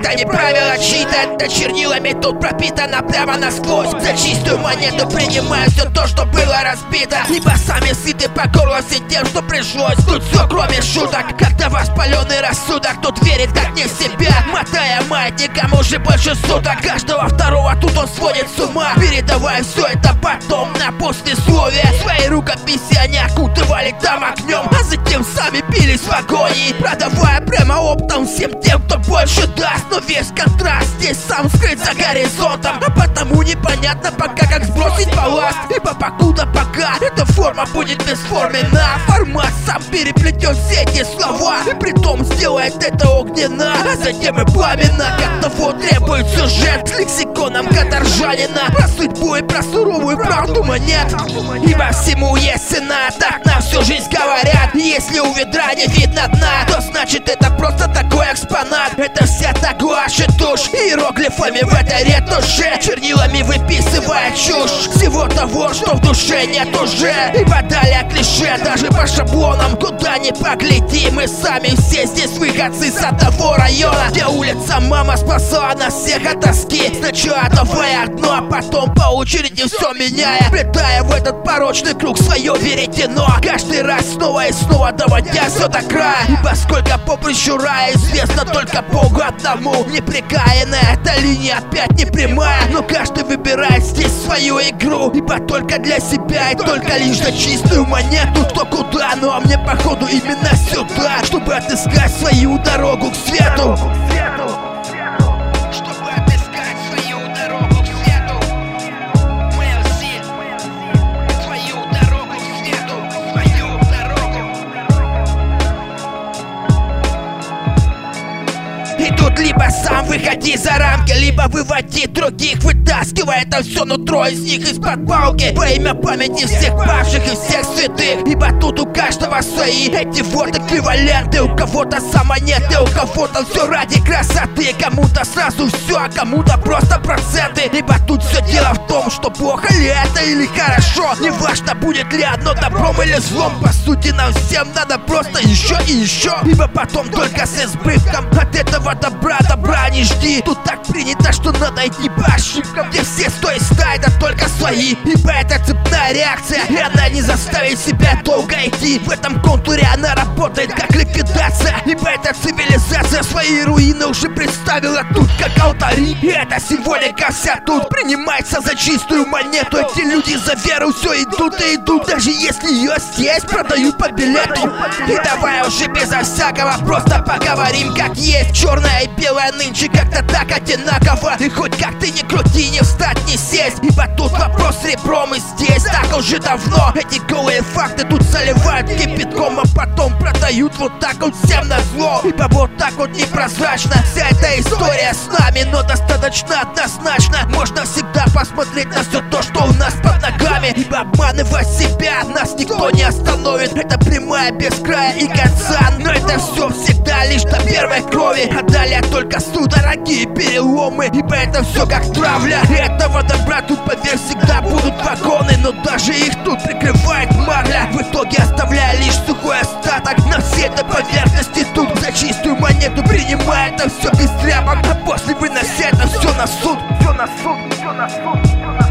Это не правило чита, это чернилами тут пропитано прямо насквозь. За чистую монету принимаю все то, что было разбито. Ибо сами сыты по горло тем, что пришлось. Тут все кроме шуток, когда воспаленный рассудок Тут верит как не в себя, мотая маятником уже больше суток. Каждого второго тут он сводит с ума. Передавая все это потом на послесловие. Свои рукописи они окутывали там огнем А затем сами пились в агонии Продавая прямо оптом всем тем, кто больше даст. Но весь контраст здесь сам скрыт за горизонтом. А потому непонятно пока как сбросить балласт. Ибо покуда пока эта форма будет бесформена Формат сам переплетет все эти слова. И притом сделает это огненно. А затем и пламенно. Как того требует сюжет. С лексиконом каторжанина. Про судьбу и про суровую правду монет Ибо всему есть цена. Так на всю жизнь говорят Если у ведра не видно дна. То значит это просто такой экспонат. Это вся та гуашь и тушь. Иероглифами в этой ретуши. Чернилами выписывая чушь. Всего того, что в душе нет уже. Ибо далее клише даже по шаблонам. Куда ни погляди, мы сами все здесь выходцы с того района улица мама спасла нас всех от тоски. Сначала давая одно, а потом по очереди все меняя. Плетая в этот порочный круг свое веретено. Каждый раз снова и снова доводя все до края. Ибо сколько поприщу рая известно только Богу одному. Непрекаянная эта линия опять не прямая. Но каждый выбирает здесь свою игру. Ибо только для себя и только лишь за чистую монету. Кто куда, ну а мне походу именно сюда. Чтобы отыскать свою дорогу к свету выходи за рамки, либо выводи других, вытаскивая это все нутро из них из-под палки Во имя памяти всех павших и всех святых. Ибо тут у каждого свои эти вот эквиваленты. У кого-то самонеты, у кого-то все ради красоты. Кому-то сразу все, а кому-то просто проценты. Ибо тут все дело в том, что плохо ли это или хорошо. Неважно будет ли одно добром или злом. По сути нам всем надо просто еще и еще Ибо потом только с избытком от этого добра добра не жди. Тут так принято, что надо идти по Где все сто и ста это только свои. Ибо это цепная реакция И она не заставит себя долго идти. В этом контуре она работает как ликвидация. Ибо эта цивилизация свои руины уже представила тут как алтари. И эта символика вся тут принимается за чистую монету. Эти люди за веру все идут и идут Даже если ее здесь продают по билету. И давай уже безо всякого просто поговорим как есть Черное и белое нынче как-то так одинаково. И хоть как ты не крути, не встать, не сесть. Ибо тут вопрос ребром и здесь уже давно Эти голые факты тут заливают кипятком А потом продают вот так вот всем на зло. Ибо вот так вот непрозрачно Вся эта история с нами, но достаточно однозначно. Можно всегда посмотреть на все то, что у нас под ногами Ибо обманывать себя нас никто не остановит. Это прямая без края и конца. Но это все всегда лишь до первой крови. А далее только судороги и переломы. Ибо это все как травля. И этого добра тут поверь всегда будут вагоны Но даже их тут прикрывает марля. В итоге оставляя лишь сухой остаток На всей этой поверхности. Тут за чистую монету Принимая это все без тряпок. А после вынося это все на суд Все на суд, все на суд